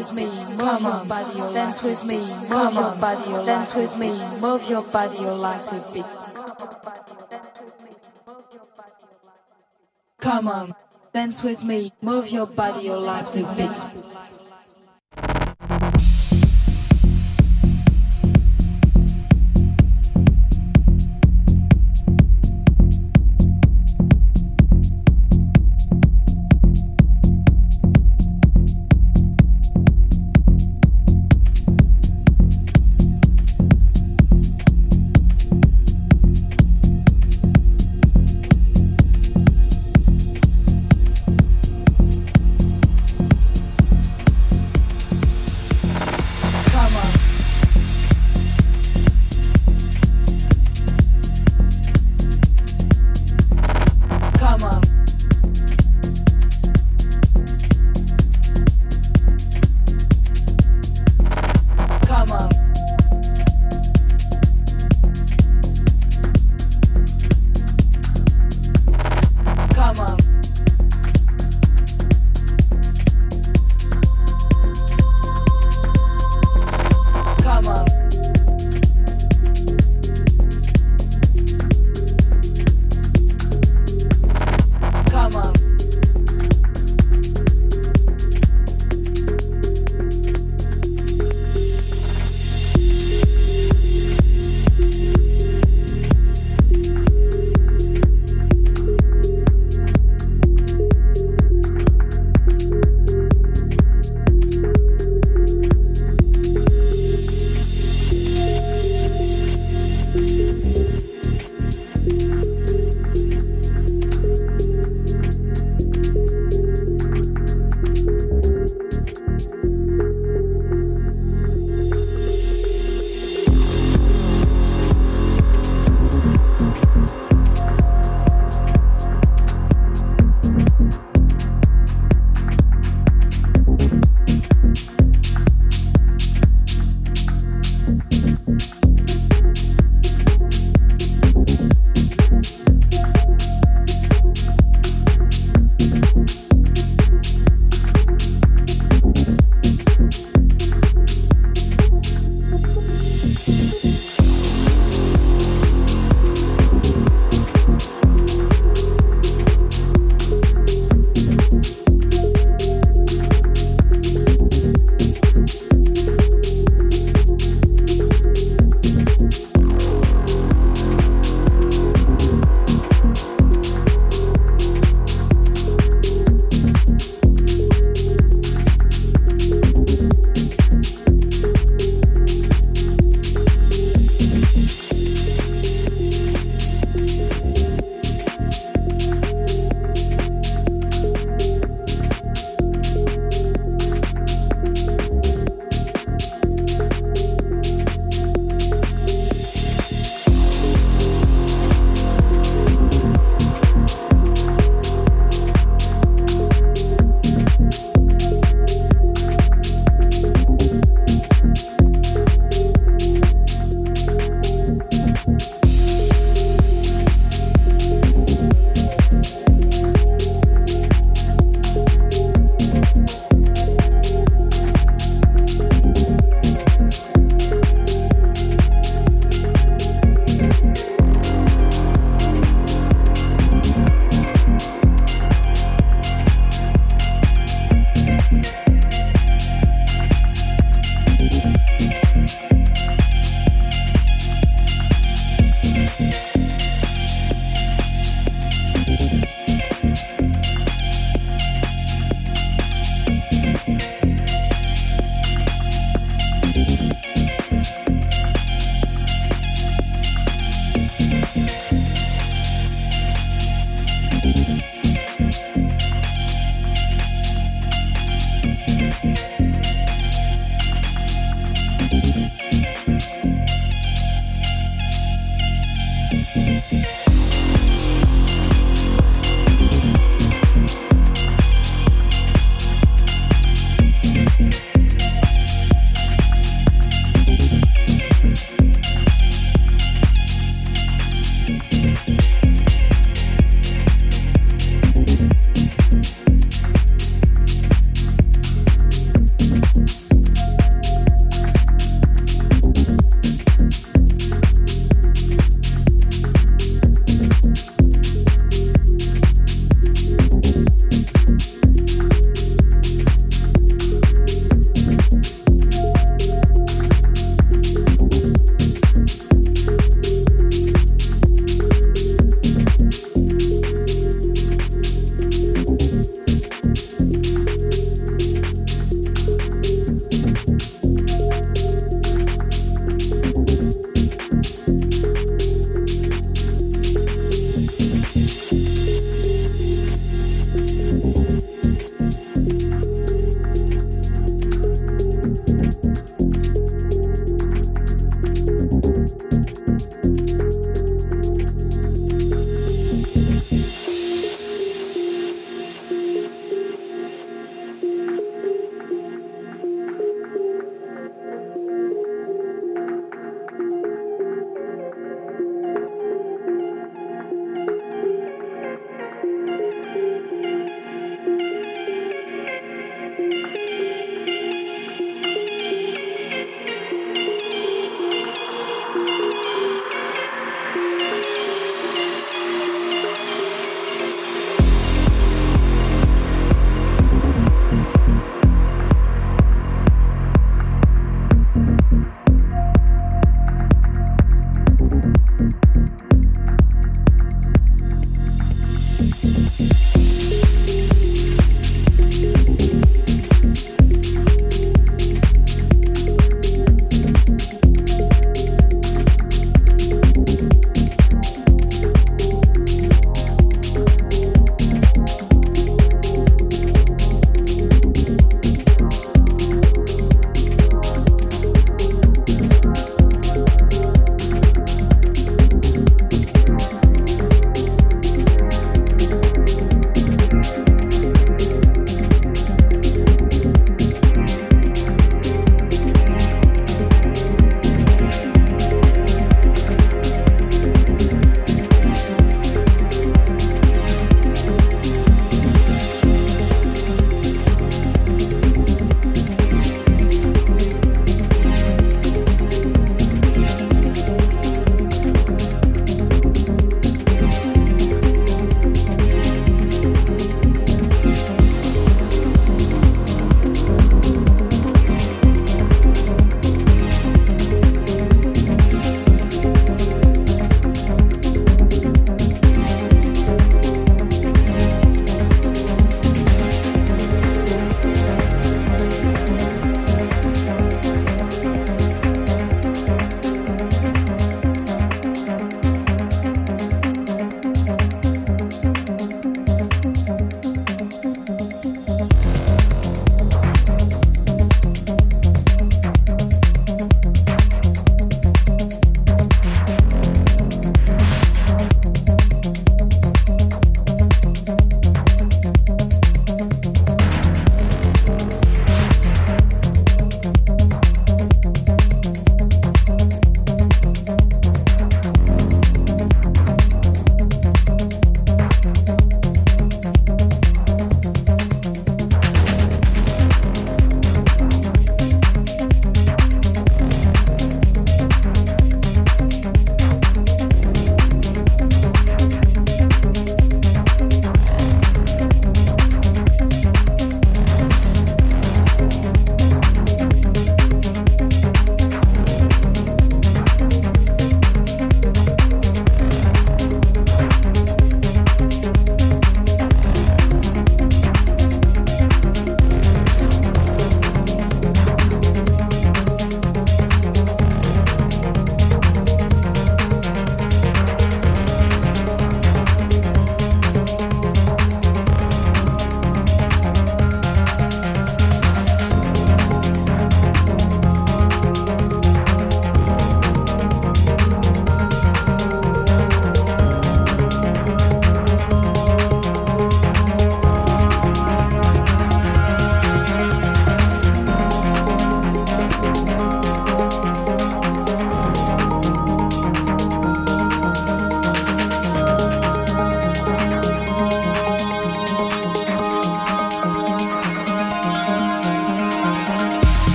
with me, move your body, dance with me, move your body, dance with me, move your body, your legs a bit. Come on, dance with me, move your body, your legs a bit.